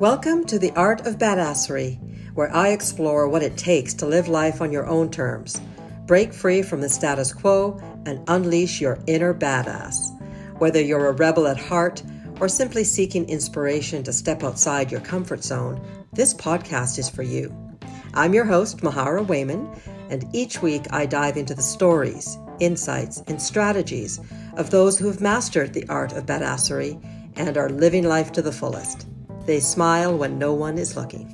Welcome to the Art of Badassery, where I explore what it takes to live life on your own terms, break free from the status quo, and unleash your inner badass. Whether you're a rebel at heart or simply seeking inspiration to step outside your comfort zone, this podcast is for you. I'm your host, Mahara Wayman, and each week I dive into the stories, insights, and strategies of those who have mastered the art of badassery and are living life to the fullest. They smile when no one is looking.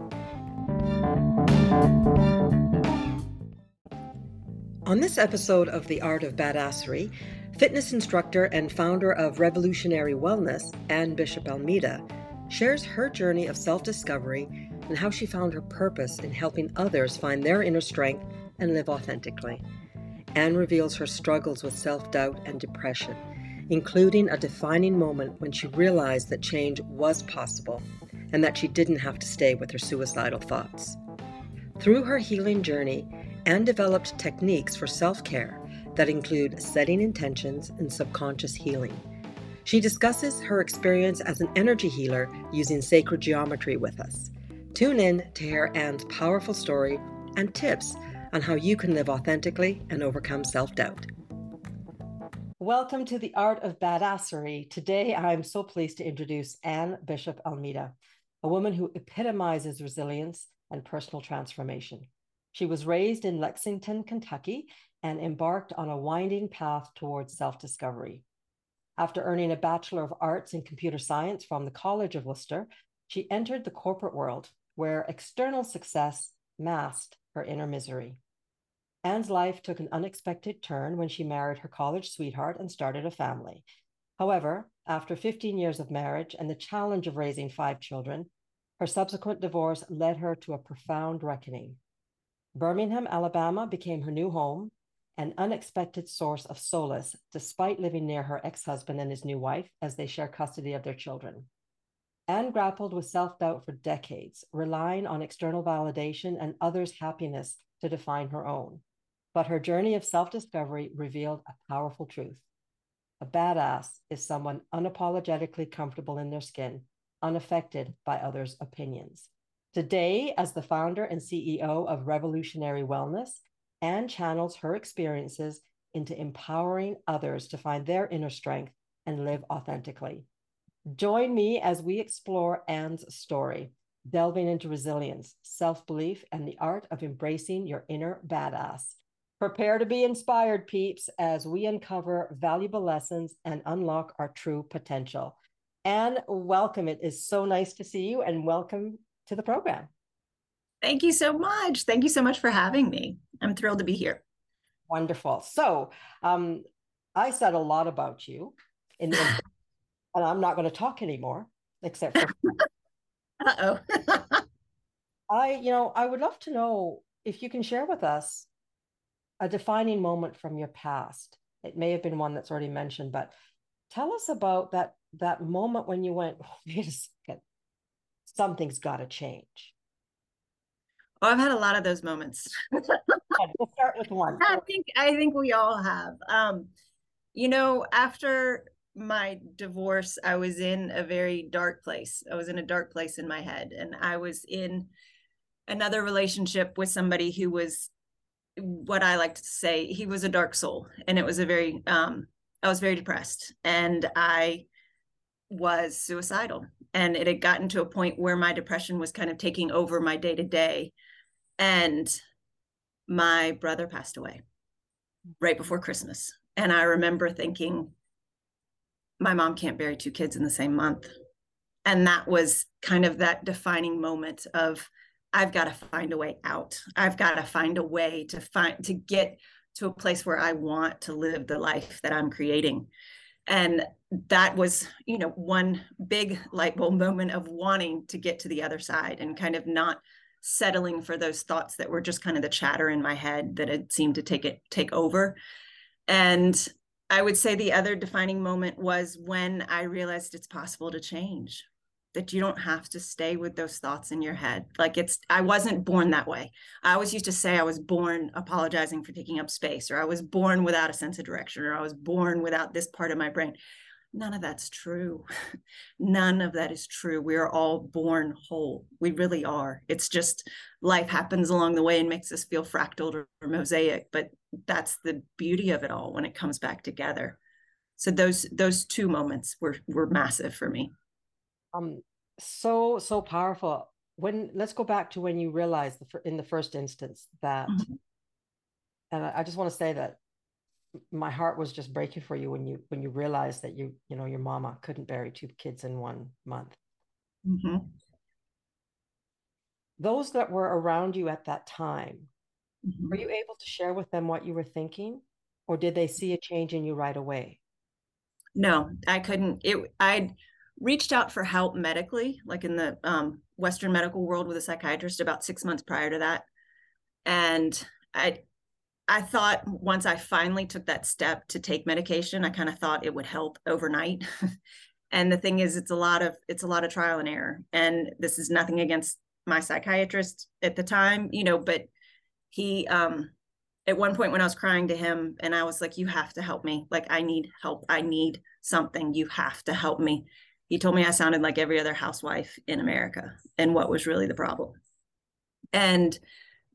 On this episode of The Art of Badassery, fitness instructor and founder of Revolutionary Wellness, Anne Bishop Almeida, shares her journey of self discovery and how she found her purpose in helping others find their inner strength and live authentically. Anne reveals her struggles with self doubt and depression, including a defining moment when she realized that change was possible and that she didn't have to stay with her suicidal thoughts. Through her healing journey, Anne developed techniques for self care that include setting intentions and subconscious healing. She discusses her experience as an energy healer using sacred geometry with us. Tune in to hear Anne's powerful story and tips on how you can live authentically and overcome self doubt. Welcome to the Art of Badassery. Today, I'm so pleased to introduce Anne Bishop Almeida a woman who epitomizes resilience and personal transformation. She was raised in Lexington, Kentucky, and embarked on a winding path towards self discovery. After earning a Bachelor of Arts in Computer Science from the College of Wooster, she entered the corporate world where external success masked her inner misery. Anne's life took an unexpected turn when she married her college sweetheart and started a family. However, after 15 years of marriage and the challenge of raising five children, her subsequent divorce led her to a profound reckoning. Birmingham, Alabama became her new home, an unexpected source of solace, despite living near her ex husband and his new wife as they share custody of their children. Anne grappled with self doubt for decades, relying on external validation and others' happiness to define her own. But her journey of self discovery revealed a powerful truth. A badass is someone unapologetically comfortable in their skin, unaffected by others' opinions. Today, as the founder and CEO of Revolutionary Wellness, Anne channels her experiences into empowering others to find their inner strength and live authentically. Join me as we explore Anne's story, delving into resilience, self belief, and the art of embracing your inner badass. Prepare to be inspired, peeps, as we uncover valuable lessons and unlock our true potential. And welcome. It is so nice to see you and welcome to the program. Thank you so much. Thank you so much for having me. I'm thrilled to be here. Wonderful. So, um, I said a lot about you, in, in and I'm not going to talk anymore, except for. uh oh. I, you know, I would love to know if you can share with us a defining moment from your past. It may have been one that's already mentioned, but tell us about that that moment when you went, oh, wait a second, something's got to change. Oh, I've had a lot of those moments. we'll start with one. I think I think we all have. Um, you know, after my divorce, I was in a very dark place. I was in a dark place in my head, and I was in another relationship with somebody who was what I like to say, he was a dark soul. And it was a very, um, I was very depressed and I was suicidal. And it had gotten to a point where my depression was kind of taking over my day to day. And my brother passed away right before Christmas. And I remember thinking, my mom can't bury two kids in the same month. And that was kind of that defining moment of I've got to find a way out. I've got to find a way to find to get to a place where I want to live the life that I'm creating. And that was, you know, one big light bulb moment of wanting to get to the other side and kind of not settling for those thoughts that were just kind of the chatter in my head that had seemed to take it take over. And I would say the other defining moment was when I realized it's possible to change that you don't have to stay with those thoughts in your head. Like it's, I wasn't born that way. I always used to say I was born apologizing for taking up space, or I was born without a sense of direction, or I was born without this part of my brain. none of that's true. none of that is true. We are all born whole. We really are. It's just life happens along the way and makes us feel fractal or, or mosaic, but that's the beauty of it all when it comes back together. So those those two moments were were massive for me. Um so so powerful. When let's go back to when you realized the, in the first instance that mm-hmm. and I, I just want to say that my heart was just breaking for you when you when you realized that you you know your mama couldn't bury two kids in one month mm-hmm. those that were around you at that time mm-hmm. were you able to share with them what you were thinking or did they see a change in you right away no i couldn't it i'd reached out for help medically like in the um, western medical world with a psychiatrist about six months prior to that and i I thought once I finally took that step to take medication, I kind of thought it would help overnight. and the thing is, it's a lot of it's a lot of trial and error. And this is nothing against my psychiatrist at the time, you know, but he um at one point when I was crying to him and I was like, You have to help me. Like I need help. I need something. You have to help me. He told me I sounded like every other housewife in America and what was really the problem. And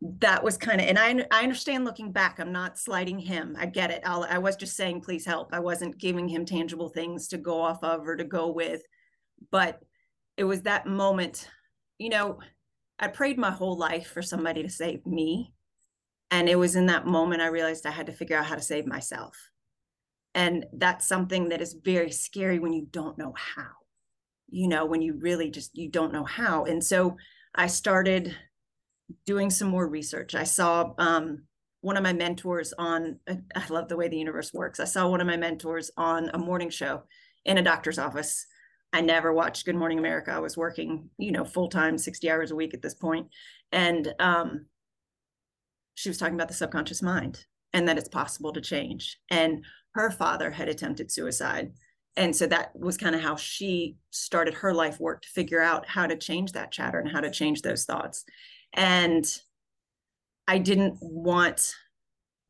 that was kind of and I, I understand looking back i'm not slighting him. I get it. I'll, i was just saying please help. I wasn't giving him tangible things to go off of or to go with. But it was that moment you know i prayed my whole life for somebody to save me. And it was in that moment i realized i had to figure out how to save myself. And that's something that is very scary when you don't know how you know when you really just you don't know how and so i started doing some more research. I saw um, one of my mentors on, I love the way the universe works. I saw one of my mentors on a morning show in a doctor's office. I never watched Good Morning America. I was working, you know, full time, 60 hours a week at this. And um, she was talking about the subconscious mind and that it's possible to change. And her father had attempted suicide. And so that was kind of how she started her life work to figure out how to change that chatter and how to change those thoughts and I didn't want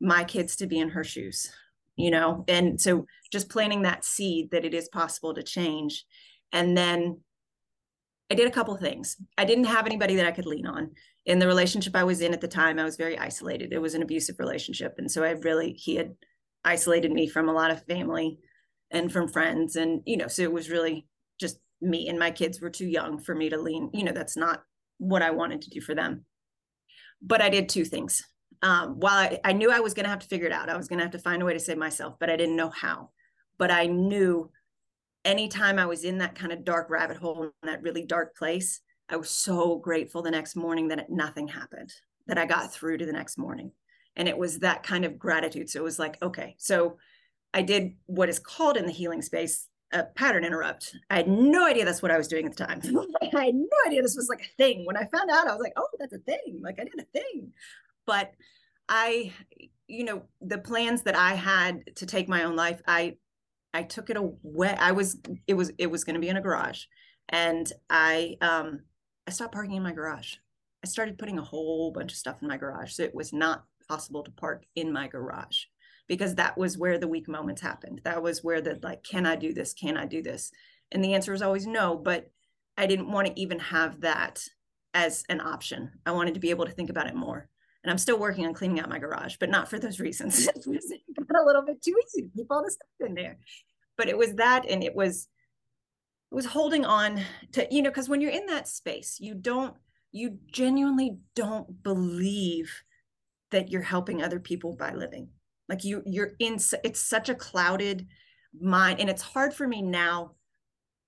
my kids to be in her shoes, you know? And so just planting that seed that it is possible to change. And then I did a couple things. I didn't have anybody that I could lean on. In the relationship I was in at the time, I was very isolated. It was an abusive relationship. And so I really, he had isolated me from a lot of family and from friends. And, you know, so it was really just me and my kids were too young for me to lean, you know, that's not what I wanted to do for them. But I did two things. Um, while I, I knew I was going to have to figure it out, I was going to have to find a way to save myself, but I didn't know how. But I knew anytime I was in that kind of dark rabbit hole, in that really dark place, I was so grateful the next morning that nothing happened, that I got through to the next morning. And it was that kind of gratitude. So it was like, okay, so I did what is called in the healing space a pattern interrupt. I had no idea that's what I was doing at the time. I had no idea this was like a thing. When I found out, I was like, oh, that's a thing. Like I did a thing. But I, you know, the plans that I had to take my own life, I I took it away. I was it was it was going to be in a garage. And I um I stopped parking in my garage. I started putting a whole bunch of stuff in my garage. So it was not possible to park in my garage because that was where the weak moments happened. That was where the like, can I do this? Can I do this? And the answer is always no, but I didn't want to even have that as an option. I wanted to be able to think about it more. And I'm still working on cleaning out my garage, but not for those reasons. it got a little bit too easy to keep all the stuff in there. But it was that, and it was it was holding on to, you know, because when you're in that space, you don't, you genuinely don't believe that you're helping other people by living like you you're in it's such a clouded mind and it's hard for me now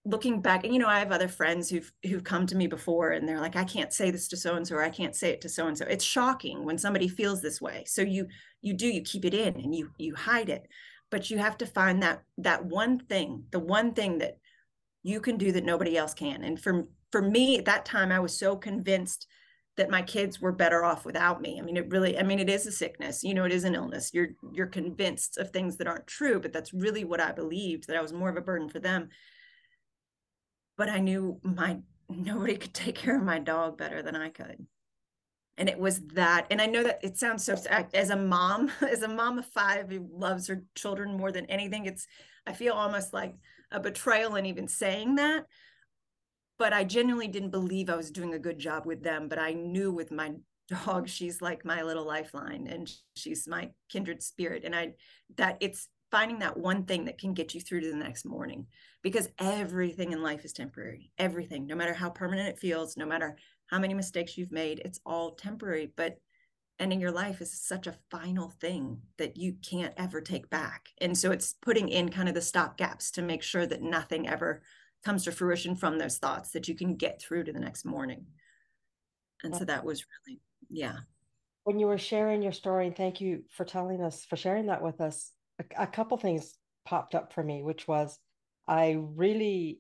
looking back and you know i have other friends who've who've come to me before and they're like i can't say this to so and so or i can't say it to so and so it's shocking when somebody feels this way. So you you do you keep it in and you you hide it. But you have to find that that one thing the one thing that you can do that nobody else can. And for for me at that time i was so convinced that my kids were better off without me. I mean, it really, I mean, it is a sickness, you know, it is an illness. You're you're convinced of things that aren't true, but that's really what I believed, that I was more of a burden for them. But I knew my nobody could take care of my dog better than I could. and it was that and i know that it sounds so as a mom as a mom of five who loves her children more than anything it's i feel almost like a betrayal in even saying that but i genuinely didn't believe i was doing a good job with them but i knew with my dog she's like my little lifeline and she's my kindred spirit. And i that it's finding that one thing that can get you through to the next morning because everything in life is temporary. Everything no matter how permanent it feels no matter how many mistakes you've made it's all temporary. But ending your life is such a final thing that you can't ever take back. And so it's putting in kind of the stop gaps to make sure that nothing ever comes to fruition from those thoughts that you can get through to the next morning. And so that was really yeah. When you were sharing your story and thank you for telling us for sharing that with us a, a couple things popped up for me which was i really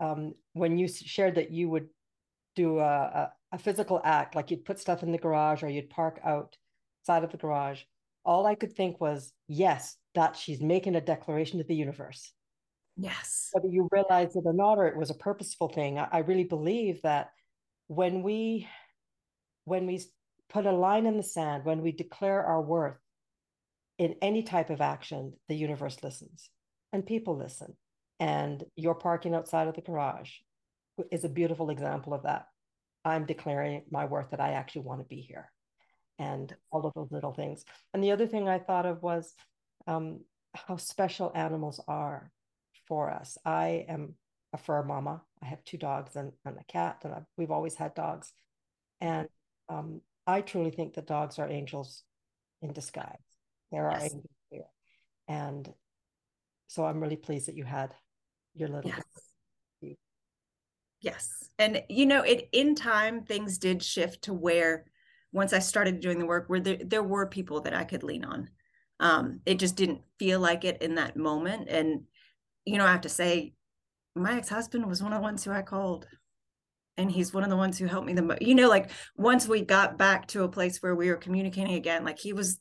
um, when you shared that you would do a, a, a physical act, like you'd put stuff in the garage or you'd park outside of the garage, all I could think was, yes, that she's making a declaration to the universe. Yes. Whether you realize it or not, or it was a purposeful thing, I, I really believe that when we when we put a line in the sand, when we declare our worth in any type of action, the universe listens and people listen. And you're parking outside of the garage is a beautiful example of that. I'm declaring my worth that I actually want to be here and all of those little things. And the other thing I thought of was um, how special animals are for us. I am a fur mama. I have two dogs and, and a cat, and I've, we've always had dogs. And um, I truly think that dogs are angels in disguise. There are yes. angels here. And so I'm really pleased that you had your little yes. Yes. And you know, it in time things did shift to where once I started doing the work where there, there were people that I could lean on. Um, it just didn't feel like it in that moment. And, you know, I have to say, my ex-husband was one of the ones who I called. And he's one of the ones who helped me the most. You know, like once we got back to a place where we were communicating again, like he was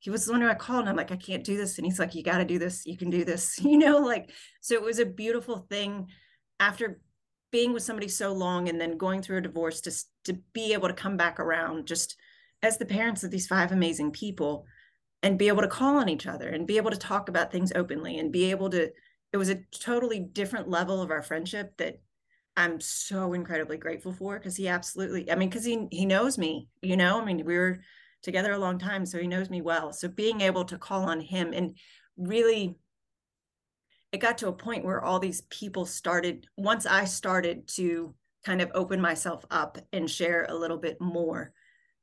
he was the one who I called and I'm like, I can't do this. And he's like, you got to do this. You can do this. You know, like, so it was a beautiful thing after being with somebody so long and then going through a divorce to to be able to come back around just as the parents of these five amazing people and be able to call on each other and be able to talk about things openly and be able to it was a totally different level of our friendship that I'm so incredibly grateful for because he absolutely I mean because he he knows me you know? I mean we were together a long time so he knows me well. So being able to call on him and really it got to a point where all these people started once i started to kind of open myself up and share a little bit more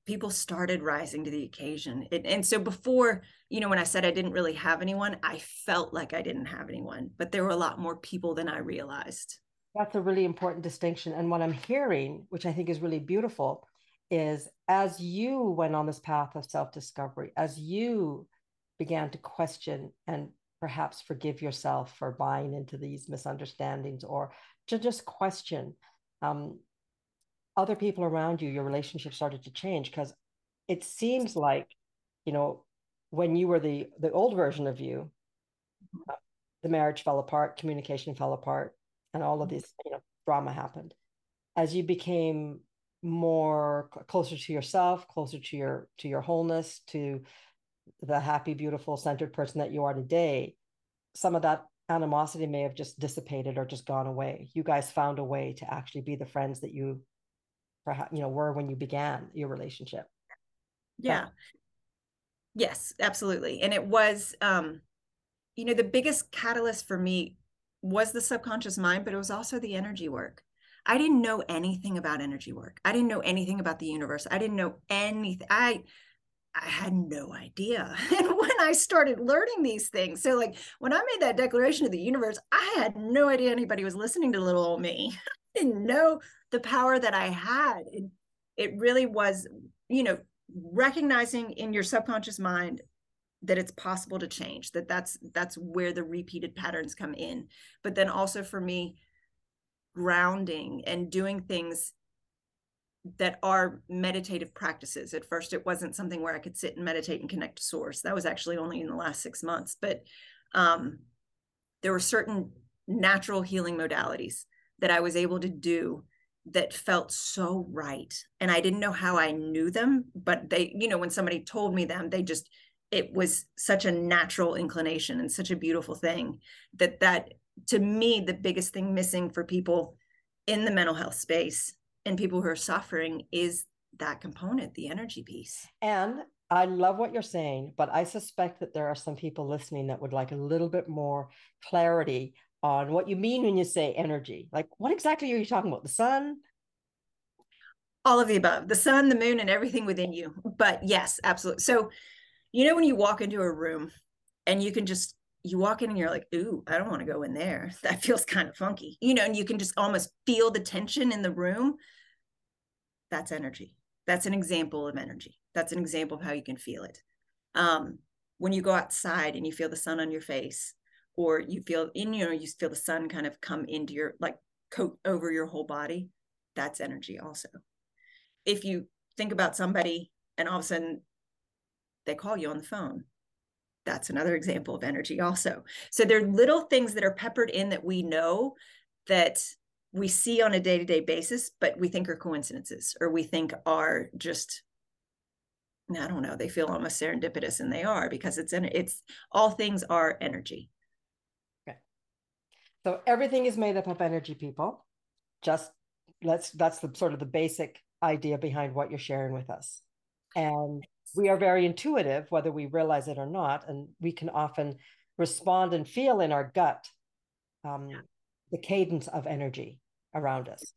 people started rising to the occasion. It, and so before you know when i said i didn't really have anyone i felt like i didn't have anyone but there were a lot more people than i realized. That's a really important distinction. And what i'm hearing which i think is really beautiful is as you went on this path of self-discovery as you began to question and perhaps forgive yourself for buying into these misunderstandings or to just question um, other people around you your relationship started to change because it seems like you know when you were the the old version of you uh, the marriage fell apart communication fell apart and all of this you know drama happened. As you became more closer to yourself closer to your to your wholeness to the happy, beautiful, centered person that you are today, some of that animosity may have just dissipated or just gone away. You guys found a way to actually be the friends that you perhaps you know were when you began your relationship. Yeah. yes, absolutely. And it was um you know the biggest catalyst for me was the subconscious mind, but it was also the energy work. I didn't know anything about energy work. I didn't know anything about the universe. I didn't know anything. I I had no idea. And when I started learning these things, so like when I made that declaration to the universe, I had no idea anybody was listening to little old me. Didn't know the power that I had. It, it really was, you know, recognizing in your subconscious mind that it's possible to change that that's that's where the repeated patterns come in but then also for me grounding and doing things that are meditative practices. At first, it wasn't something where I could sit and meditate and connect to source. That was actually only in the last six months. But um, there were certain natural healing modalities that I was able to do that felt so right. And I didn't know how I knew them, but they, you know, when somebody told me them, they just, it was such a natural inclination and such a beautiful thing that that to me the biggest thing missing for people in the mental health space and people who are suffering is that component the energy piece and i love what you're saying but i suspect that there are some people listening that would like a little bit more clarity on what you mean when you say energy like what exactly are you talking about the sun all of the above the sun the moon and everything within you but yes absolutely so you know when you walk into a room and you can just you walk in and you're like, ooh, I don't want to go in there. That feels kind of funky, you know, and you can just almost feel the tension in the room. That's energy. That's an example of energy. That's an example of how you can feel it. Um, when you go outside and you feel the sun on your face, or you feel in, you know, you feel the sun kind of come into your like coat over your whole body, that's energy also. If you think about somebody and all of a sudden they call you on the phone that's another example of energy also so there are little things that are peppered in that we know that we see on a day-to-day basis but we think are coincidences or we think are just i don't know they feel almost serendipitous and they are because it's it's all things are energy so everything is made up of energy people just let's that's the sort of the basic idea behind what you're sharing with us and we are very intuitive, whether we realize it or not, and we can often respond and feel in our gut um, the cadence of energy around us.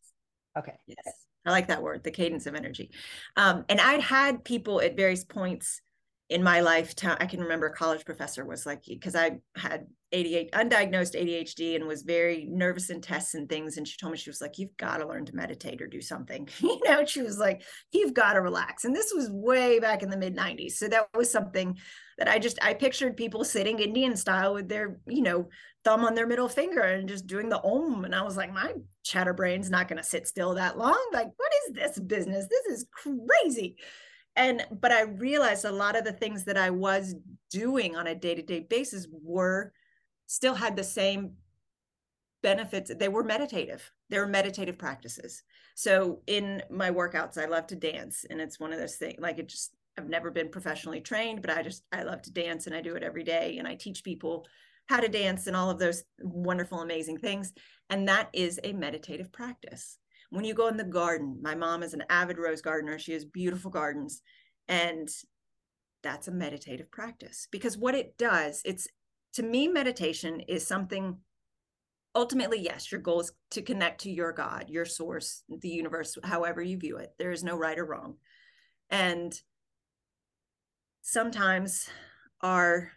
Okay. Yes. I like that word, the cadence of energy. Um, and I'd had people at various points in my lifetime. I can remember a college professor was like, because I had ADHD, undiagnosed ADHD and was very nervous in tests and things. And she told me, she was like, you've got to learn to meditate or do something. you know, she was like, you've got to relax. And this was way back in the mid 90s. So that was something that I just, I pictured people sitting Indian style with their, you know, thumb on their middle finger and just doing the om. And I was like, my chatterbrain's not going to sit still that long. Like, what is this business? This is crazy and but i realized a lot of the things that i was doing on a day-to-day basis were still had the same benefits. They were meditative. They were meditative practices. So in my workouts i love to dance and it's one of those things like it just i've never been professionally trained but i just i love to dance and i do it every day and i teach people how to dance and all of those wonderful amazing things. And that is a meditative practice when you go in the garden my mom is an avid rose gardener she has beautiful gardens and that's a meditative practice because what it does it's to me meditation is something ultimately yes your goal is to connect to your god your source the universe however you view it. There is no right or wrong. And sometimes our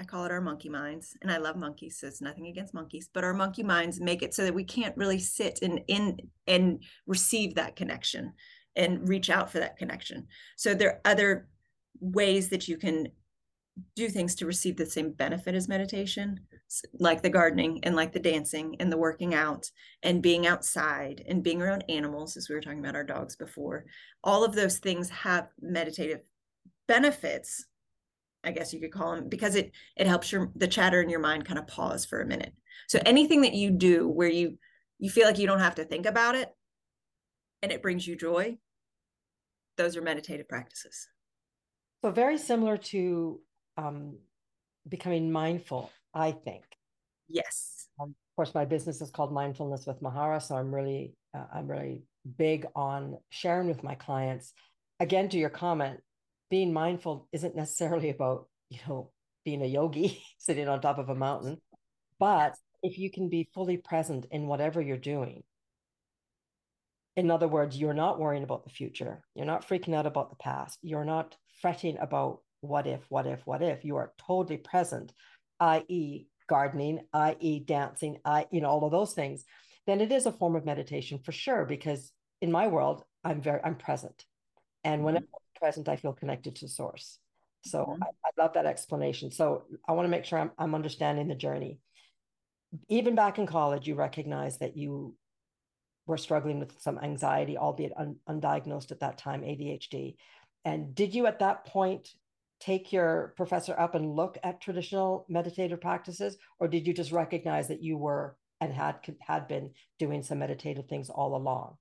I call it our monkey minds, and I love monkeys, so it's nothing against monkeys, but our monkey minds make it so that we can't really sit and in and receive that connection and reach out for that connection. So there are other ways that you can do things to receive the same benefit as meditation, like the gardening and like the dancing and the working out and being outside and being around animals, as we were talking about our dogs before. All of those things have meditative benefits I guess you could call them because it it helps your the chatter in your mind kind of pause for a minute. So anything that you do where you you feel like you don't have to think about it and it brings you joy, those are meditative practices. So very similar to um, becoming mindful, I think. Yes. Um, of course, my business is called Mindfulness with Mahara, so I'm really uh, I'm really big on sharing with my clients. Again, to your comment, being mindful isn't necessarily about, you know, being a yogi sitting on top of a mountain, but if you can be fully present in whatever you're doing, in other words, you're not worrying about the future. You're not freaking out about the past. You're not fretting about what if, what if, what if. You are totally present, i.e., gardening, i.e., dancing, I, you know, all of those things. Then it is a form of meditation for sure. Because in my world, I'm very, I'm present, and whenever present, I feel connected to source. So mm-hmm. I, I, love that explanation. So I want to make sure I'm, I'm understanding the journey. Even back in college, you recognize that you were struggling with some anxiety, albeit un, undiagnosed at that time, ADHD. And did you at that point take your professor up and look at traditional meditative practices, or did you just recognize that you were and had had been doing some meditative things all along?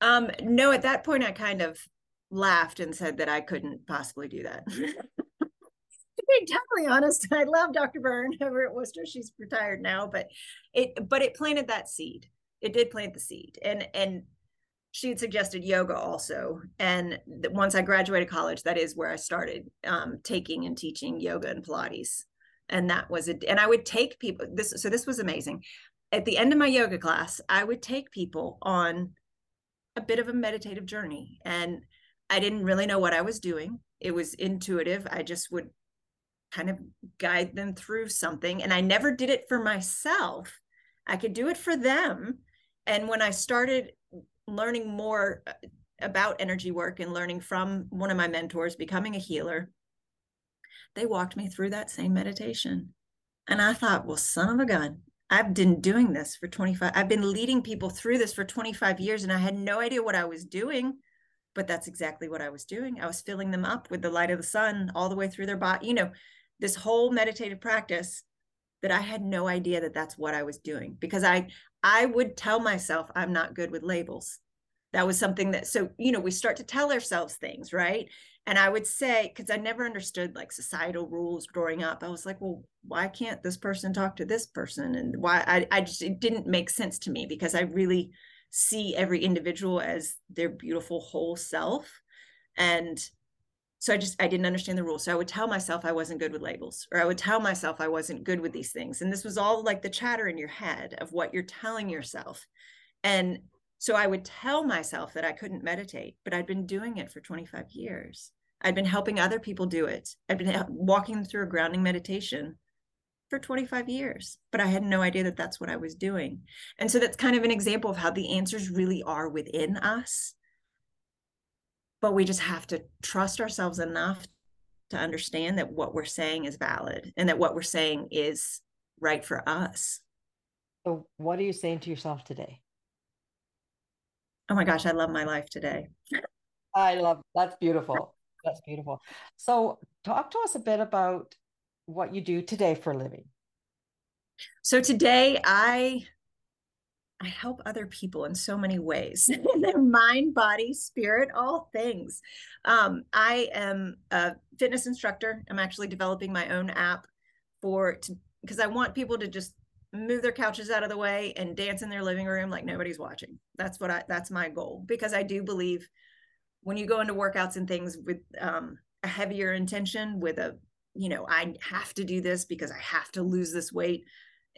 Um, no, at that point I kind of laughed and said that I couldn't possibly do that. to be totally honest, I love Dr. Byrne over at Wooster. She's retired now, but it but it planted that seed. It did plant the seed. And and she had suggested yoga also. And once I graduated college, that is where I started um, taking and teaching yoga and Pilates. And that was it. And I would take people this. So this was amazing. At the end of my yoga class, I would take people on a bit of a meditative journey. And I didn't really know what I was doing. It was intuitive. I just would kind of guide them through something. And I never did it for myself. I could do it for them. And when I started learning more uh, about energy work and learning from one of my mentors, becoming a healer, they walked me through that same meditation. And I thought, well, son of a gun, I've been doing this for 25, I've been leading people through this for 25 years, and I had no idea what I was doing. But that's exactly what I was doing. I was filling them up with the light of the sun all the way through their body. You know, this whole meditative practice that I had no idea that that's what I was doing because I I would tell myself I'm not good with labels. That was something that so you know we start to tell ourselves things, right? And I would say because I never understood like societal rules growing up. I was like, well, why can't this person talk to this person and why I I just it didn't make sense to me because I really see every individual as their beautiful whole self and so i just i didn't understand the rules so i would tell myself i wasn't good with labels or i would tell myself i wasn't good with these things and this was all like the chatter in your head of what you're telling yourself and so i would tell myself that i couldn't meditate but i'd been doing it for 25 years i'd been helping other people do it i'd been walking them through a grounding meditation for 25 years but i had no idea that that's what i was doing and so that's kind of an example of how the answers really are within us but we just have to trust ourselves enough to understand that what we're saying is valid and that what we're saying is right for us. So, what are you saying to yourself today? Oh my gosh, I love my life today. I love that's beautiful. That's beautiful. So, talk to us a bit about what you do today for a living. So, today I I help other people in so many ways in their mind, body, spirit, all things. Um, I am a fitness instructor. I'm actually developing my own app for because I want people to just move their couches out of the way and dance in their living room like nobody's watching. That's what I that's my goal because I do believe when you go into workouts and things with um, a heavier intention with a you know I have to do this because I have to lose this weight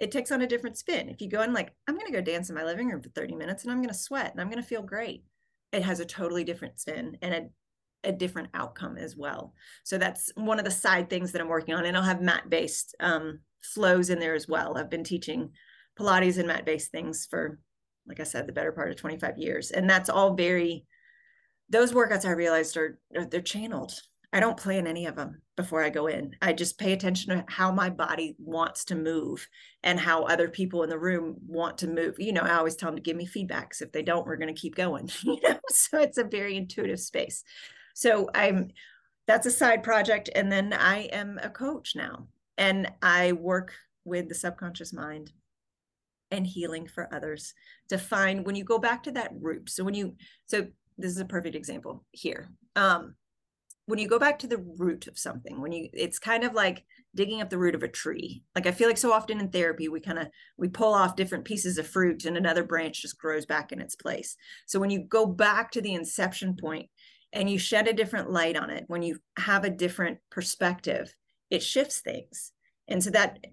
it takes on a different spin. If you go in like, I'm going to go dance in my living room for 30 minutes and I'm going to sweat and I'm going to feel great, it has a totally different spin and a, a different outcome as well. So that's one of the side things that I'm working on. And I'll have mat based um, flows in there as well. I've been teaching Pilates and mat based things for, like I said, the better part of 25 years. And that's all very, those workouts I realized are, they're channeled I don't plan any of them before I go in. I just pay attention to how my body wants to move and how other people in the room want to move. You know, I always tell them to give me feedbacks. If they don't, we're going to keep going. You know, so it's a very intuitive space. So I'm that's a side project. And then I am a coach now. And I work with the subconscious mind and healing for others to find when you go back to that root. So when you so this is a perfect example here. Um, when you go back to the root of something when you it's kind of like digging up the root of a tree like i feel like so often in therapy we kind of we pull off different pieces of fruit and another branch just grows back in its place so when you go back to the inception point and you shed a different light on it when you have a different perspective it shifts things and so that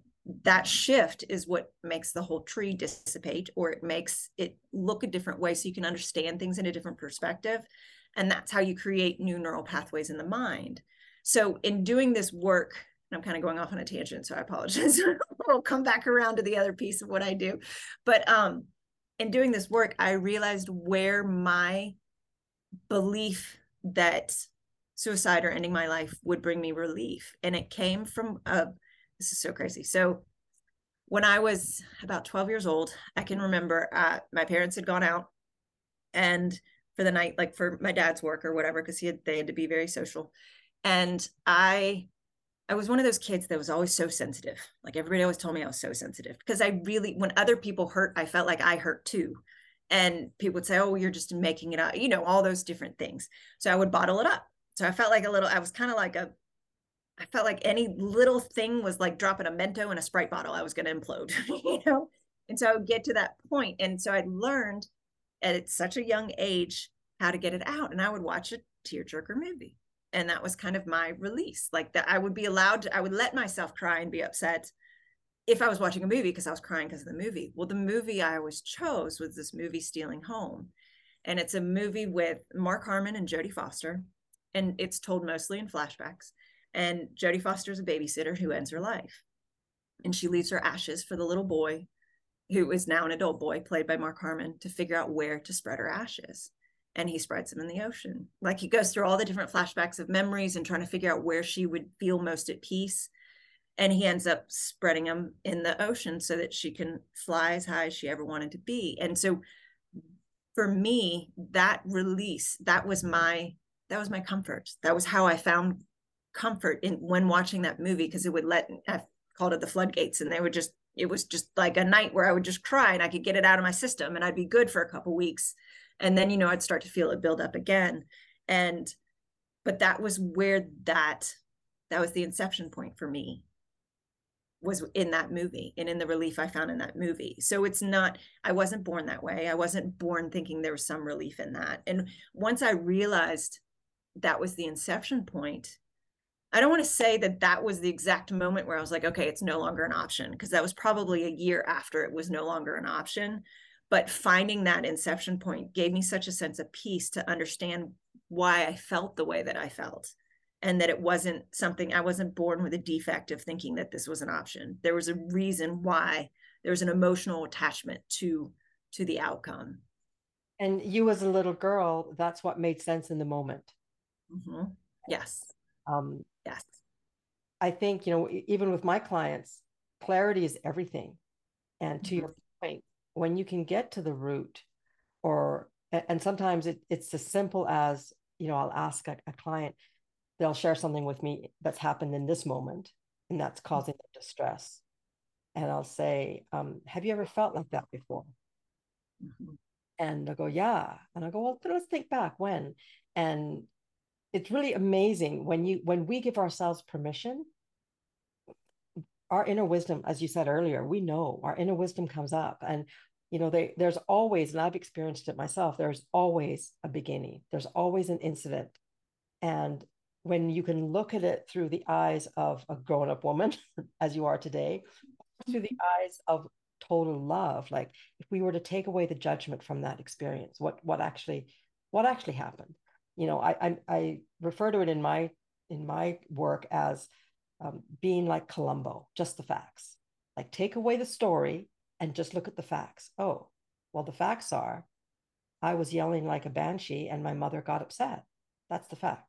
that shift is what makes the whole tree dissipate or it makes it look a different way so you can understand things in a different perspective and that's how you create new neural pathways in the mind. So, in doing this work, I'm kind of going off on a tangent, so I apologize. we'll come back around to the other piece of what I do. But um, in doing this work, I realized where my belief that suicide or ending my life would bring me relief. And it came from a, this is so crazy. So when I was about 12 years old, I can remember uh, my parents had gone out and for the night, like for my dad's work or whatever, because he had they had to be very social. And I I was one of those kids that was always so sensitive. Like everybody always told me I was so sensitive because I really, when other people hurt, I felt like I hurt too. and people would say, "Oh, you're just making it up," you know, all those different things. So I would bottle it up. So I felt like a little. I was kind of like a. I felt like any little thing was like dropping a Mento in a Sprite bottle. I was going to implode, you know. And so I would get to that point. and so I learned at such a young age how to get it out, and I would watch a tearjerker movie, and that was kind of my release. Like that, I would be allowed to. I would let myself cry and be upset if I was watching a movie because I was crying because of the movie. Well, the movie I always chose was this movie Stealing Home. And it's a movie with Mark Harmon and Jodie Foster. And it's told mostly in flashbacks. And Jodie Foster is a babysitter who ends her life. And she leaves her ashes for the little boy, who is now an adult boy, played by Mark Harmon, to figure out where to spread her ashes. And he spreads them in the ocean. Like he goes through all the different flashbacks of memories and trying to figure out where she would feel most at peace and he ends up spreading them in the ocean so that she can fly as high as she ever wanted to be and so for me that release that was my that was my comfort that was how i found comfort in when watching that movie because it would let i called it the floodgates and they would just it was just like a night where i would just cry and i could get it out of my system and i'd be good for a couple weeks and then you know i'd start to feel it build up again and but that was where that that was the inception point for me was in that movie and in the relief I found in that movie. So it's not, I wasn't born that way. I wasn't born thinking there was some relief in that. And once I realized that was the inception point, I don't want to say that that was the exact moment where I was like, okay, it's no longer an option, because that was probably a year after it was no longer an option. But finding that inception point gave me such a sense of peace to understand why I felt the way that I felt and that it wasn't something I wasn't born with a defect of thinking that this was an option. There was a reason why there was an emotional attachment to to the outcome. And you as a little girl, that's what made sense in the moment. Mm-hmm. Yes. Um, yes. I think, you know, even with my clients, clarity is everything. And to mm-hmm. your point, when you can get to the root or and sometimes it, it's as simple as, you know, I'll ask a, a client, they'll share something with me that's happened in this moment and that's mm-hmm. causing them distress and i'll say um, have you ever felt like that before mm-hmm. and they'll go yeah and I'll go well let's think back when and it's really amazing when you when we give ourselves permission our inner wisdom as you said earlier we know our inner wisdom comes up and you know they, there's always and i've experienced it myself there's always a beginning there's always an incident. And when you can look at it through the eyes of a grown-up woman as you are today through the eyes of total love like if we were to take away the judgment from that experience what what actually what actually happened you know i i, I refer to it in my in my work as um, being like columbo just the facts like take away the story and just look at the facts oh well the facts are i was yelling like a banshee and my mother got upset that's the fact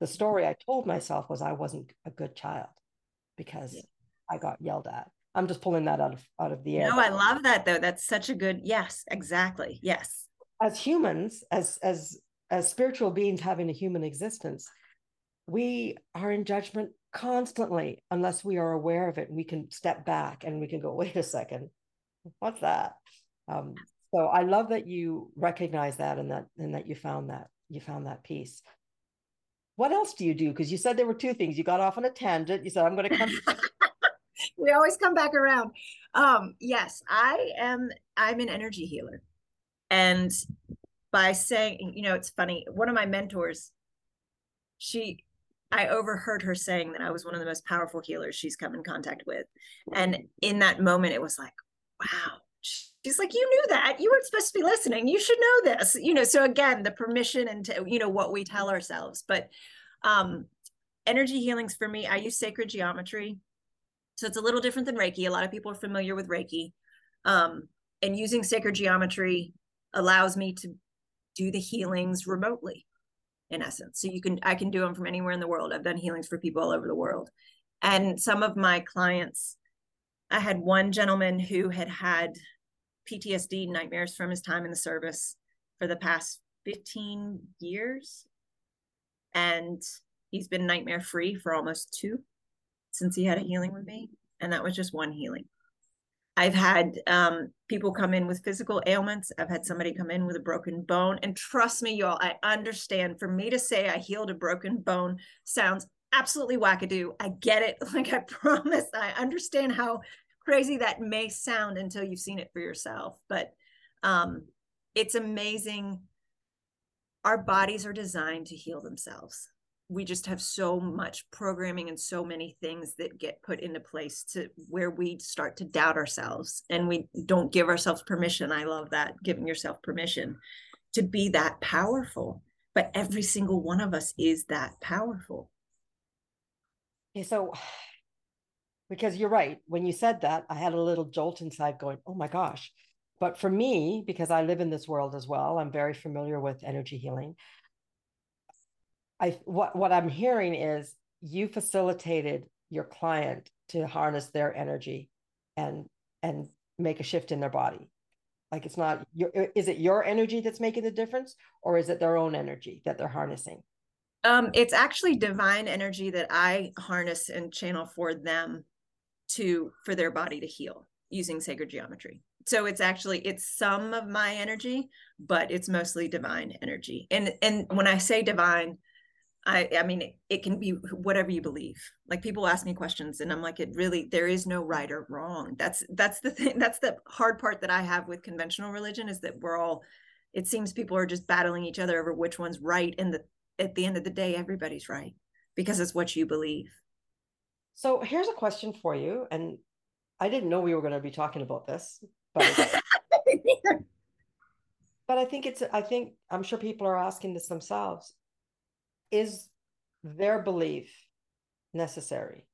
the story I told myself was I wasn't a good child because yeah. I got yelled at. I'm just pulling that out of out of the air. No, I love that though. That's such a good yes, exactly. Yes. As humans, as as as spiritual beings having a human existence, we are in judgment constantly unless we are aware of it and we can step back and we can go, wait a second, what's that? Um, so I love that you recognize that and that and that you found that you found that peace what else do you do? Because you said there were two things. You got off on a tangent. You said, I'm going to come. we always come back around. Um, yes, I am. I'm an energy healer. And by saying, you know, it's funny. One of my mentors, she, I overheard her saying that I was one of the most powerful healers she's come in contact with. And in that moment, it was like, wow, she's like you knew that. You weren't supposed to be listening. You should know this. You know so again the permission and to, you know what we tell ourselves. But um energy healings for me i use sacred geometry. So it's a little different than reiki. A lot of people are familiar with reiki. Um and using sacred geometry allows me to do the healings remotely in essence so you can i can do them from anywhere in the world i've done healings for people all over the world and some of my clients i had one gentleman who had had PTSD nightmares from his time in the service for the past 15 years. And he's been nightmare free for almost two since he had a healing with me. And that was just one healing. I've had um, people come in with physical ailments. I've had somebody come in with a broken bone. And trust me, y'all, I understand. For me to say I healed a broken bone sounds absolutely wackadoo. I get it. Like I promise, I understand how crazy that may sound until you've seen it for yourself. But um, it's amazing. Our bodies are designed to heal themselves we just have so much programming and so many things that get put into place to where we start to doubt ourselves and we don't give ourselves permission. I love that, giving yourself permission to be that powerful. But every single one of us is that powerful. Okay, so because you're right, when you said that, I had a little jolt inside going, oh my gosh. But for me, because I live in this world as well, I'm very familiar with energy healing. I what what I'm hearing is you facilitated your client to harness their energy and and make a shift in their body. Like it's not your is it your energy that's making the difference or is it their own energy that they're harnessing? Um, it's actually divine energy that I harness and channel for them to for their body to heal using sacred geometry. So it's actually it's some of my energy, but it's mostly divine energy. And and when I say divine, I, I mean, it, it, can be whatever you believe. Like people ask me questions, and I'm like, it really there is no right or wrong. That's that's the thing. That's the hard part that I have with conventional religion is that we're all. It seems people are just battling each other over which one's right, and the at the end of the day, everybody's right because it's what you believe. So here's a question for you, and I didn't know we were going to be talking about this, but but I think it's I think I'm sure people are asking this themselves is their belief necessary?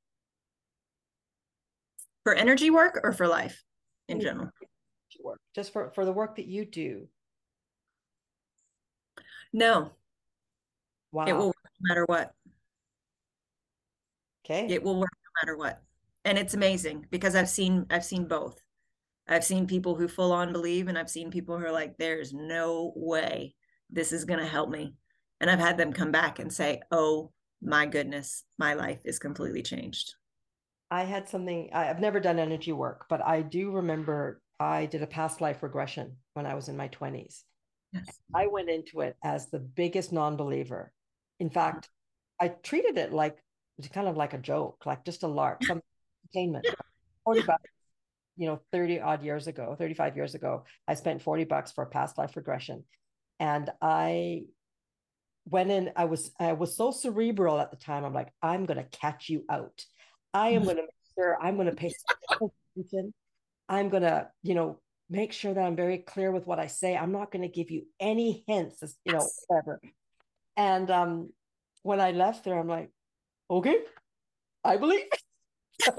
For energy work or for life in general? Work. Just for, for the work that you do. No. Wow. It will work no matter what. Okay. It will work no matter what. And it's amazing because I've seen I've seen both. I've seen people who full on believe and I've seen people who are like, there's no way this is gonna help me. And I've had them come back and say, oh my goodness, my life is completely changed. I had something, I've never done energy work, but I do remember I did a past life regression when I was in my 20s. Yes. I went into it as the biggest non believer. In mm-hmm. fact, I treated it like it's kind of like a joke, like just a lark, some entertainment. 40 bucks, you know, 30 odd years ago, 35 years ago, I spent 40 bucks for a past life regression. And I went in i was i was so cerebral at the time. I'm like i'm going to catch you out. I am mm-hmm. going to make sure i'm going to pay attention. I'm going to you know make sure that i'm very clear with what i say. I'm not going to give you any hints as you know whatever. And um when i left there i'm like okay. I believe.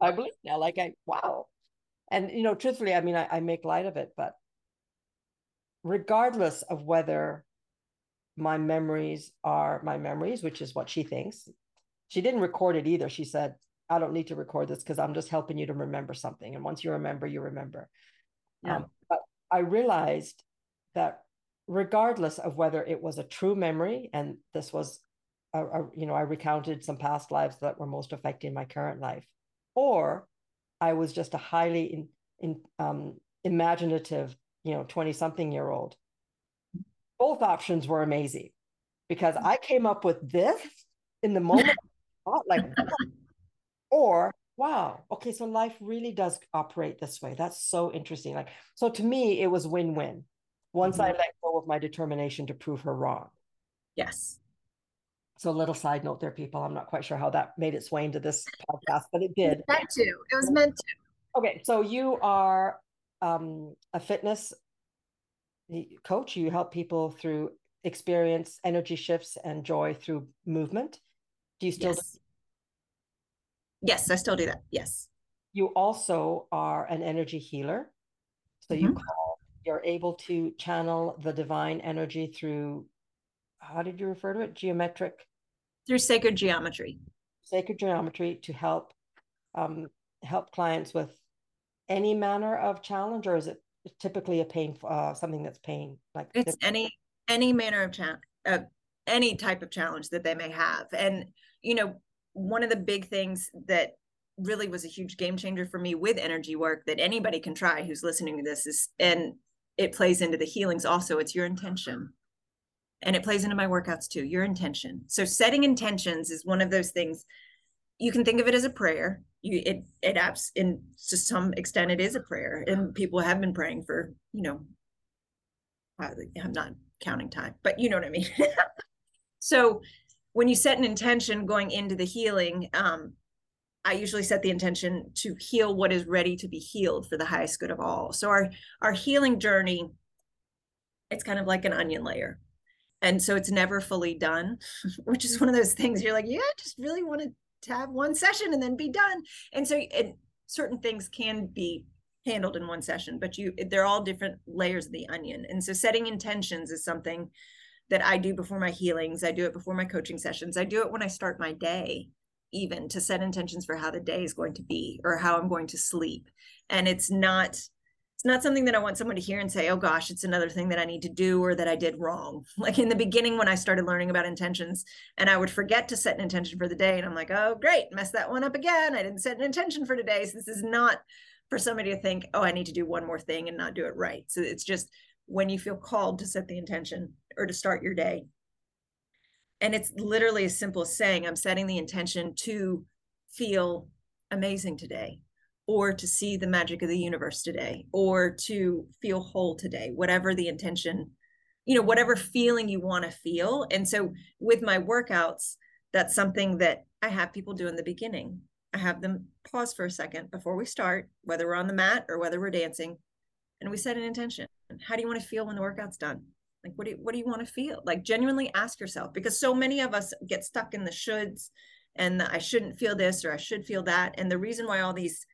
I believe now like i wow. And you know truthfully i mean I, I make light of it but regardless of whether my memories are my memories, which is what she thinks. She didn't record it either. She said, I don't need to record this because I'm just helping you to remember something. And once you remember, you remember. Yeah. Um, but I realized that regardless of whether it was a true memory, and this was, a, a, you know, I recounted some past lives that were most affecting my current life, or I was just a highly in, in, um, imaginative, you know, 20 something year old both options were amazing because I came up with this in the moment, like, or wow, okay, so life really does operate this way. That's so interesting. Like, so to me, it was win win once mm-hmm. I let go of my determination to prove her wrong. Yes. So, a little side note there, people. I'm not quite sure how that made its way into this podcast, but it did. Meant to. It was meant to. Okay, so you are um, a fitness coach you help people through experience energy shifts and joy through movement. Do you still yes. do- yes. I still do that. Yes. You also are an energy healer. So mm-hmm. you call you're able to channel the divine energy through how did you refer to it? Geometric? Through sacred geometry. Sacred geometry to help um, help clients with any manner of challenge or is it typically a pain uh, something that's pain like it's any any manner of challenge uh, any type of challenge that they may have. And you know one of the big things that really was a huge game changer for me with energy work that anybody can try who's listening to this is and it plays into the healings also it's your intention. And it plays into my workouts too your intention. So setting intentions is one of those things you can think of it as a prayer you it it apps in to some extent it is a prayer and people have been praying for you know i'm not counting time but you know what i mean so when you set an intention going into the healing um I usually set the intention to heal what is ready to be healed for the highest good of all. So our our healing journey, it's kind of like an onion layer. And so it's never fully done, which is one of those things you're like, yeah, I just really want to have one session and then be done. And so it, certain things can be handled in one session, but you they're all different layers of the onion. And so setting intentions is something that I do before my healings. I do it before my coaching sessions. I do it when I start my day even to set intentions for how the day is going to be or how I'm going to sleep. And it's not it's not something that I want someone to hear and say, "Oh gosh, it's another thing that I need to do or that I did wrong." Like in the beginning when I started learning about intentions and I would forget to set an intention for the day and I'm like, "Oh, great, messed that one up again. I didn't set an intention for today." So this is not for somebody to think, "Oh, I need to do one more thing and not do it right." So it's just when you feel called to set the intention or to start your day, and it's literally as simple as saying, I'm setting the intention to feel amazing today, or to see the magic of the universe today, or to feel whole today, whatever the intention, you know, whatever feeling you want to feel. And so with my workouts, that's something that I have people do in the beginning. I have them pause for a second before we start, whether we're on the mat or whether we're dancing, and we set an intention. How do you want to feel when the workout's done? like what do you, what do you want to feel like genuinely ask yourself because so many of us get stuck in the shoulds and the, i shouldn't feel this or i should feel that and the reason why all these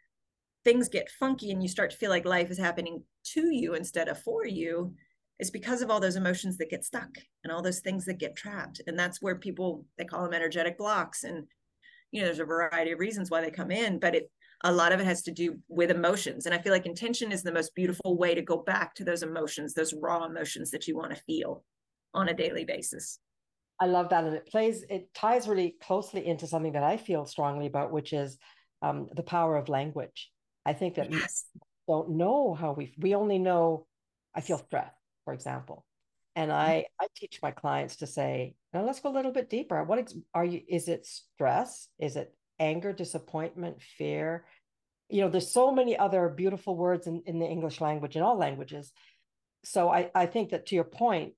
things get funky and you start to feel like life is happening to you instead of for you is because of all those emotions that get stuck and all those things that get trapped. And that's where people they call them energetic blocks. And you know there's a variety of reasons why they come in but it a lot of it has to do with emotions. And i feel like intention is the most beautiful way to go back to those emotions those raw emotions that you want to feel on a daily basis. I love that. And it plays it ties really closely into something that i feel strongly about which is um, the power of language i think that yes. we don't know how we we only know i feel stress for example and mm-hmm. i i teach my clients to say now let's go a little bit deeper what are you is it stress is it anger, disappointment, fear. You know, there's so many other beautiful words in, in the English language, in all languages. So I, I think that to your point,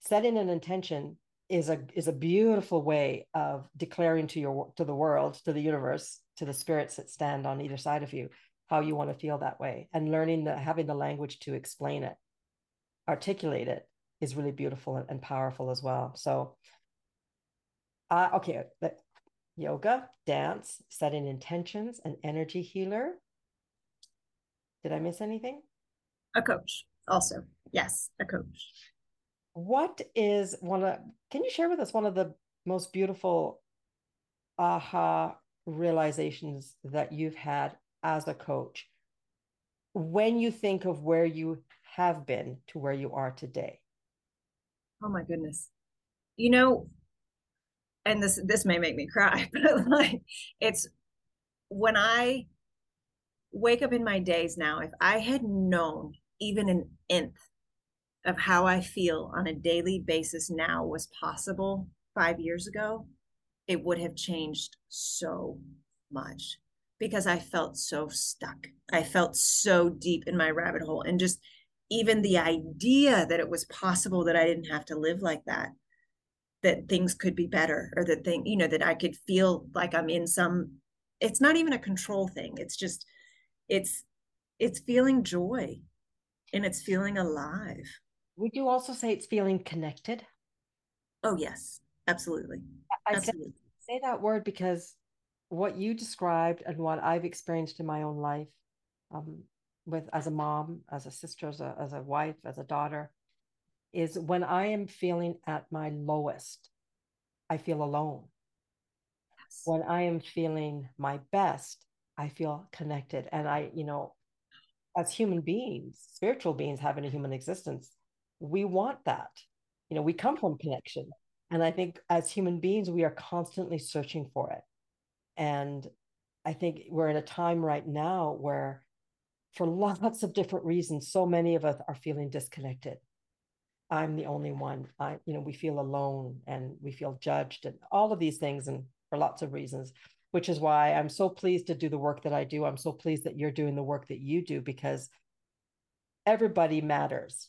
setting an intention is a is a beautiful way of declaring to your to the world, to the universe, to the spirits that stand on either side of you, how you want to feel that way, and learning the having the language to explain it, articulate it is really beautiful and, and powerful as well. So, uh, okay, yoga, dance, setting intentions, an energy healer. Did I miss anything? A coach, also. Yes, a coach. What is one of, can you share with us one of the most beautiful aha realizations that you've had as a coach when you think of where you have been to where you are today? Oh my goodness. You know, and this this may make me cry, but like it's when I wake up in my days now, if I had known even an nth of how I feel on a daily basis now was possible five years ago, it would have changed so much because I felt so stuck. I felt so deep in my rabbit hole. And just even the idea that it was possible that I didn't have to live like that that things could be better or that thing you know that i could feel like i'm in some it's not even a control thing it's just it's it's feeling joy and it's feeling alive would you also say it's feeling connected oh yes absolutely i absolutely. Say, say that word because what you described and what i've experienced in my own life um, with as a mom as a sister as a, as a wife as a daughter is when I am feeling at my lowest, I feel alone. Yes. When I am feeling my best, I feel connected. And I, you know, as human beings, spiritual beings having a human existence, we want that. You know, we come from connection. And I think as human beings, we are constantly searching for it. And I think we're in a time right now where, for lots of different reasons, so many of us are feeling disconnected. I'm the only one. I, you know, we feel alone and we feel judged and all of these things, and for lots of reasons, which is why I'm so pleased to do the work that I do. I'm so pleased that you're doing the work that you do because everybody matters.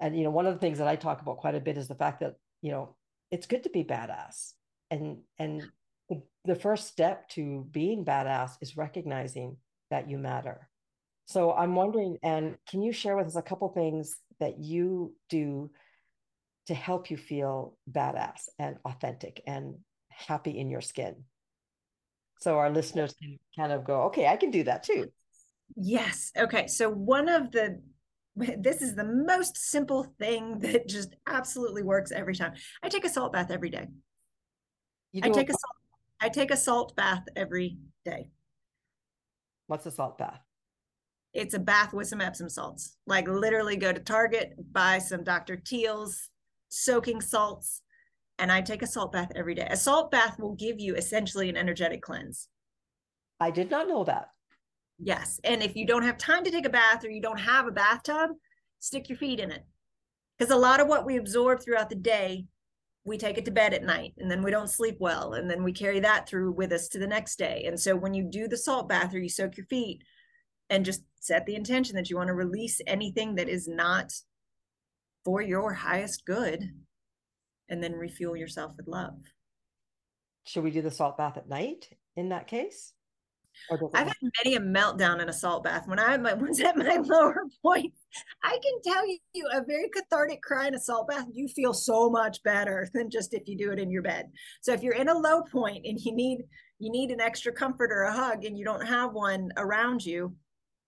And, you know, one of the things that I talk about quite a bit is the fact that, you know, it's good to be badass. And, and the, the first step to being badass is recognizing that you matter. So I'm wondering, and can you share with us a couple things that you do to help you feel badass and authentic and happy in your skin? So our listeners can kind of go, okay, I can do that too. Yes. Okay. So one of the this is the most simple thing that just absolutely works every time. I take a salt bath every day. I take a, a salt I take a salt bath every day. What's a salt bath? It's a bath with some Epsom salts. Like literally go to Target, buy some Dr. Teal's soaking salts, and I take a salt bath every day. A salt bath will give you essentially an energetic cleanse. I did not know that. Yes. And if you don't have time to take a bath or you don't have a bathtub, stick your feet in it. Because a lot of what we absorb throughout the day, we take it to bed at night and then we don't sleep well. And then we carry that through with us to the next day. And so when you do the salt bath or you soak your feet and just set the intention that you want to release anything that is not for your highest good and then refuel yourself with love. Should we do the salt bath at night in that case? I've had many a meltdown in a salt bath. When I was at my lower point, I can tell you a very cathartic cry in a salt bath, you feel so much better than just if you do it in your bed. So if you're in a low point and you need you need an extra comfort or a hug and you don't have one around you,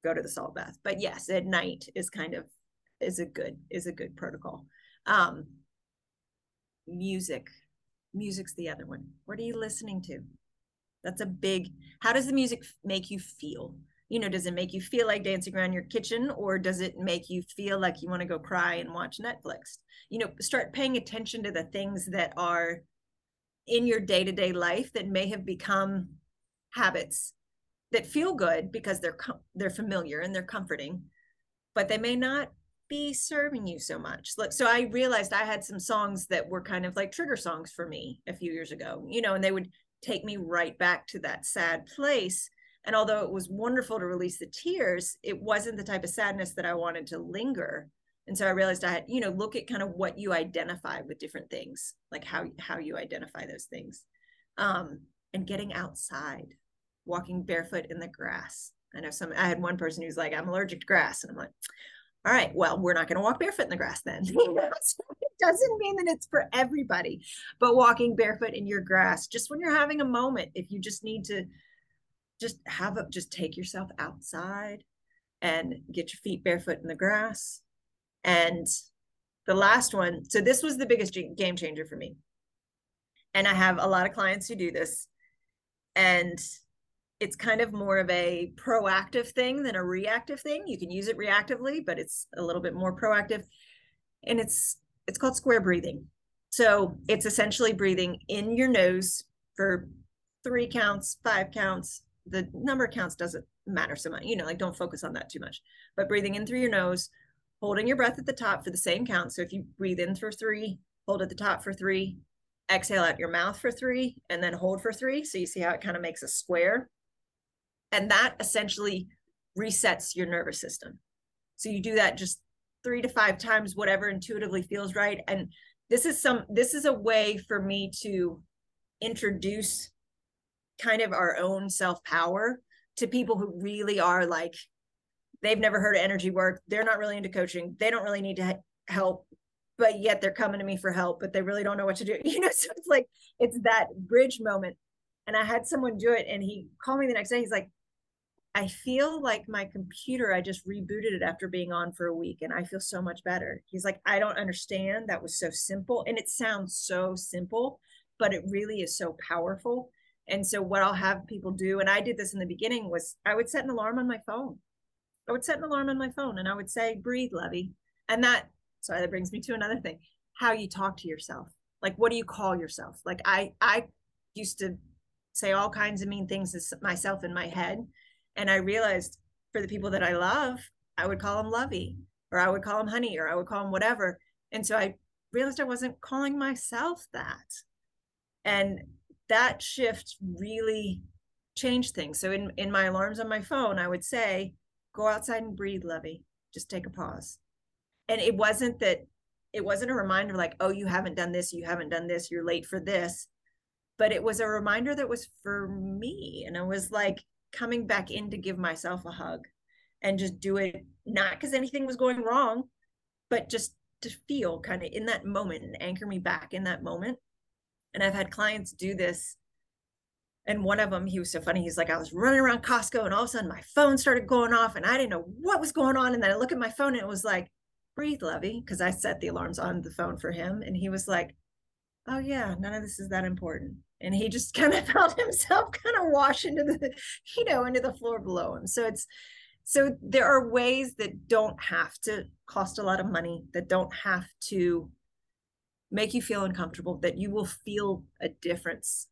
go to the salt bath. But yes, at night is kind of is a good is a good protocol. Um music. Music's the other one. What are you listening to? That's a big, how does the music make you feel? You know, does it make you feel like dancing around your kitchen or does it make you feel like you want to go cry and watch Netflix? You know, start paying attention to the things that are in your day to day life that may have become habits that feel good because they're they're familiar and they're comforting, but they may not be serving you so much. So I realized I had some songs that were kind of like trigger songs for me a few years ago, you know, and they would take me right back to that sad place. And although it was wonderful to release the tears, it wasn't the type of sadness that I wanted to linger. And so I realized I had, you know, look at kind of what you identify with different things, like how how you identify those things. Um, and getting outside, walking barefoot in the grass. I know some I had one person who's like, I'm allergic to grass. And I'm like, all right, well, we're not going to walk barefoot in the grass then. doesn't mean that it's for everybody, but walking barefoot in your grass, just when you're having a moment, if you just need to just have a, just take yourself outside and get your feet barefoot in the grass. And the last one, so this was the biggest game changer for me. And I have a lot of clients who do this. And it's kind of more of a proactive thing than a reactive thing. You can use it reactively, but it's a little bit more proactive. And it's it's called square breathing. So it's essentially breathing in your nose for three counts, five counts. The number of counts doesn't matter so much. You know, like don't focus on that too much. But breathing in through your nose, holding your breath at the top for the same count. So if you breathe in for three, hold at the top for three, exhale out your mouth for three, and then hold for three. So you see how it kind of makes a square and that essentially resets your nervous system so you do that just three to five times whatever intuitively feels right. And this is some this is a way for me to introduce kind of our own self power to people who really are like they've never heard of energy work. They're not really into coaching. They don't really need to help but yet they're coming to me for help but they really don't know what to do. You know so it's like it's that bridge moment. And i had someone do it and he called me the next day. He's like I feel like my computer, I just rebooted it after being on for a week and I feel so much better. He's like, I don't understand. That was so simple. And it sounds so simple, but it really is so powerful. And so, what I'll have people do, and I did this in the beginning, was I would set an alarm on my phone. I would set an alarm on my phone and I would say, breathe, Lovey. And that, sorry, that brings me to another thing how you talk to yourself. Like, what do you call yourself? Like, I, I used to say all kinds of mean things to myself in my head. And I realized for the people that I love, I would call them lovey, or I would call them honey, or I would call them whatever. And so I realized I wasn't calling myself that. And that shift really changed things. So in, in my alarms on my phone, I would say, go outside and breathe, Lovey. Just take a pause. And it wasn't that it wasn't a reminder like, oh, you haven't done this, you haven't done this, you're late for this. But it was a reminder that was for me. And it was like coming back in to give myself a hug and just do it, not because anything was going wrong, but just to feel kind of in that moment and anchor me back in that moment. And I've had clients do this. And one of them, he was so funny. He's like, I was running around Costco and all of a sudden my phone started going off and I didn't know what was going on. And then I look at my phone and it was like, breathe, Lovey, because I set the alarms on the phone for him. And he was like, oh, yeah, none of this is that important. And he just kind of felt himself kind of wash into the, you know, into the floor below him. So it's, so there are ways that don't have to cost a lot of money, that don't have to make you feel uncomfortable, that you will feel a difference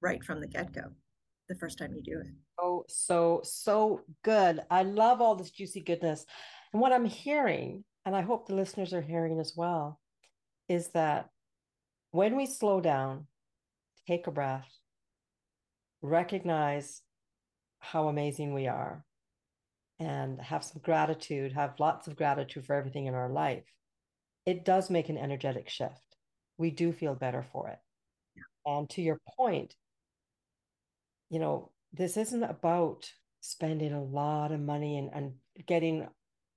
right from the get go the first time you do it. Oh, so, so good. I love all this juicy goodness. And what I'm hearing, and I hope the listeners are hearing as well, is that when we slow down, take a breath, recognize how amazing we are, and have some gratitude, have lots of gratitude for everything in our life, it does make an energetic shift. We do feel better for it. Yeah. And to your point, you know, this isn't about spending a lot of money and, and getting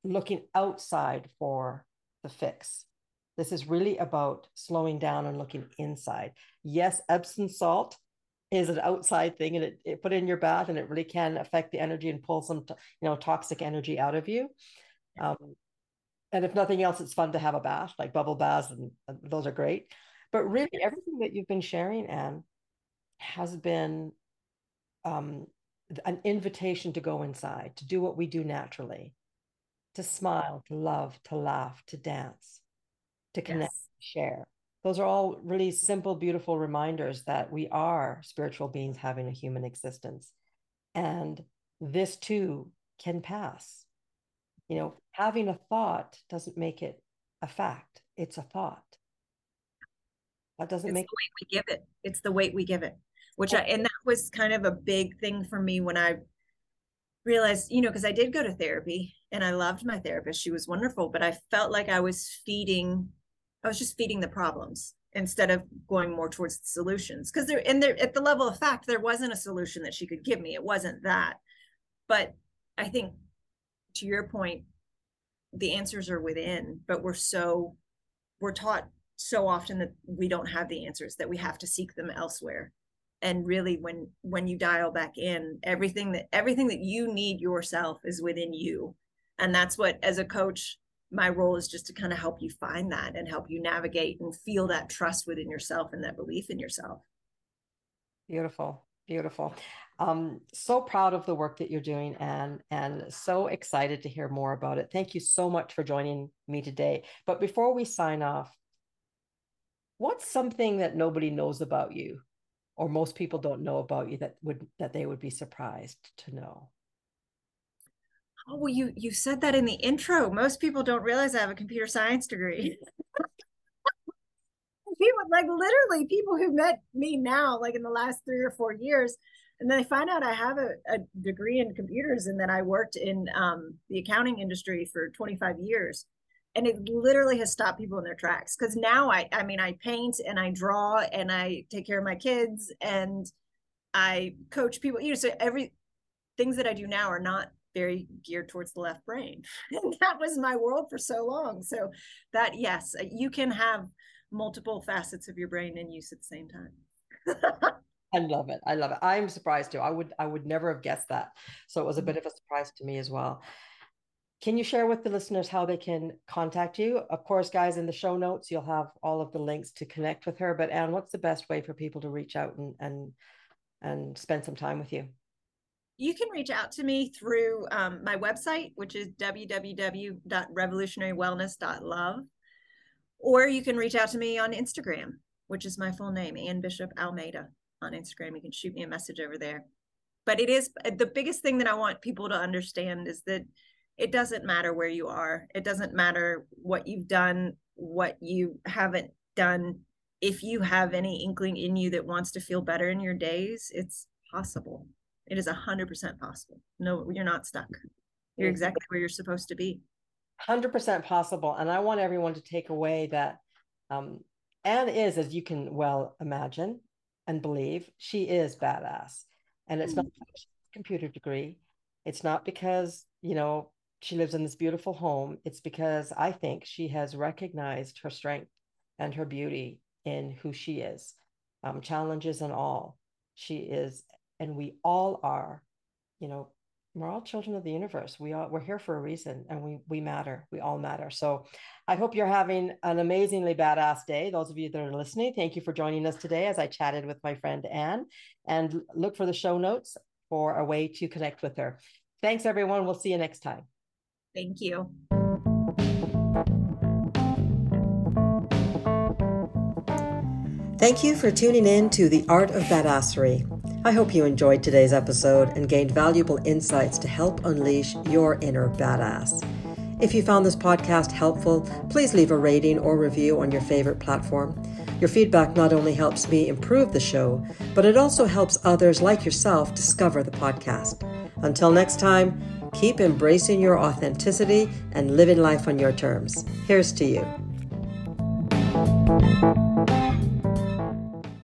looking outside for the fix. This is really about slowing down and looking inside. Yes, Epsom salt is an outside thing and it, it put in your bath and it really can affect the energy and pull some you know toxic energy out of you. Um, and if nothing else it's fun to have a bath like bubble baths and, those are great. But really everything that you've been sharing Anne has been um, an invitation to go inside to do what we do naturally to smile to love to laugh to dance to connect yes. share those are all really simple, beautiful reminders that we are spiritual beings having a human existence. And this too can pass. You know, having a thought doesn't make it a fact, it's a thought. That doesn't it's make the weight we give it. It's the weight we give it, which I, and that was kind of a big thing for me when I realized, you know, because I did go to therapy and I loved my therapist. She was wonderful, but I felt like I was feeding I was just feeding the problems instead of going more towards the solutions. Because there, and there, at the level of fact, there wasn't a solution that she could give me. It wasn't that. But I think, to your point, the answers are within. But we're so, we're taught so often that we don't have the answers. That we have to seek them elsewhere. And really, when when you dial back in, everything that everything that you need yourself is within you. And that's what, as a coach, my role is just to kind of help you find that and help you navigate and feel that trust within yourself and that belief in yourself. Beautiful, beautiful. Um, so proud of the work that you're doing and and so excited to hear more about it. Thank you so much for joining me today. But before we sign off, what's something that nobody knows about you or most people don't know about you that would that they would be surprised to know? Oh well you you said that in the intro. Most people don't realize i have a computer science degree. People like literally people who met me now like in the last three or four years and then they find out i have a, a degree in computers and that i worked in um, the accounting industry for 25 years. And it literally has stopped people in their tracks because now i i mean i paint and i draw and i take care of my kids and i coach people. You know so every things that i do now are not very geared towards the left brain. And that was my world for so long. So that yes, uh, you can have multiple facets of your brain in use at the same time. I love it. I love it. I'm surprised too. I would I would never have guessed that. So it was a bit of a surprise to me as well. Can you share with the listeners how they can contact you? Of course, guys, in the show notes, you'll have all of the links to connect with her. But Anne, what's the best way for people to reach out and and and spend some time with you? You can reach out to me through um, my website, which is www.revolutionarywellness.love, or you can reach out to me on Instagram, which is my full name, Anne Bishop Almeida on Instagram. You can shoot me a message over there. But it is the biggest thing that I want people to understand is that it doesn't matter where you are. It doesn't matter what you've done, what you haven't done. If you have any inkling in you that wants to feel better in your days, it's possible. It is a hundred percent possible. No, you're not stuck. You're exactly where you're supposed to be. Hundred percent possible. And I want everyone to take away that um, Anne is, as you can well imagine and believe, she is badass. And it's mm-hmm. not computer degree. It's not because, you know, she lives in this beautiful home. It's because I think she has recognized her strength and her beauty in who she is, um, challenges and all. She is, and we all are, you know, we're all children of the universe. We all we're here for a reason, and we we matter. We all matter. So, I hope you're having an amazingly badass day. Those of you that are listening, thank you for joining us today as I chatted with my friend Anne. And look for the show notes for a way to connect with her. Thanks, everyone. We'll see you next time. Thank you. Thank you for tuning in to The Art of Badassery. I hope you enjoyed today's episode and gained valuable insights to help unleash your inner badass. If you found this podcast helpful, please leave a rating or review on your favorite platform. Your feedback not only helps me improve the show, but it also helps others like yourself discover the podcast. Until next time, Keep embracing your authenticity and living life on your terms. Here's to you.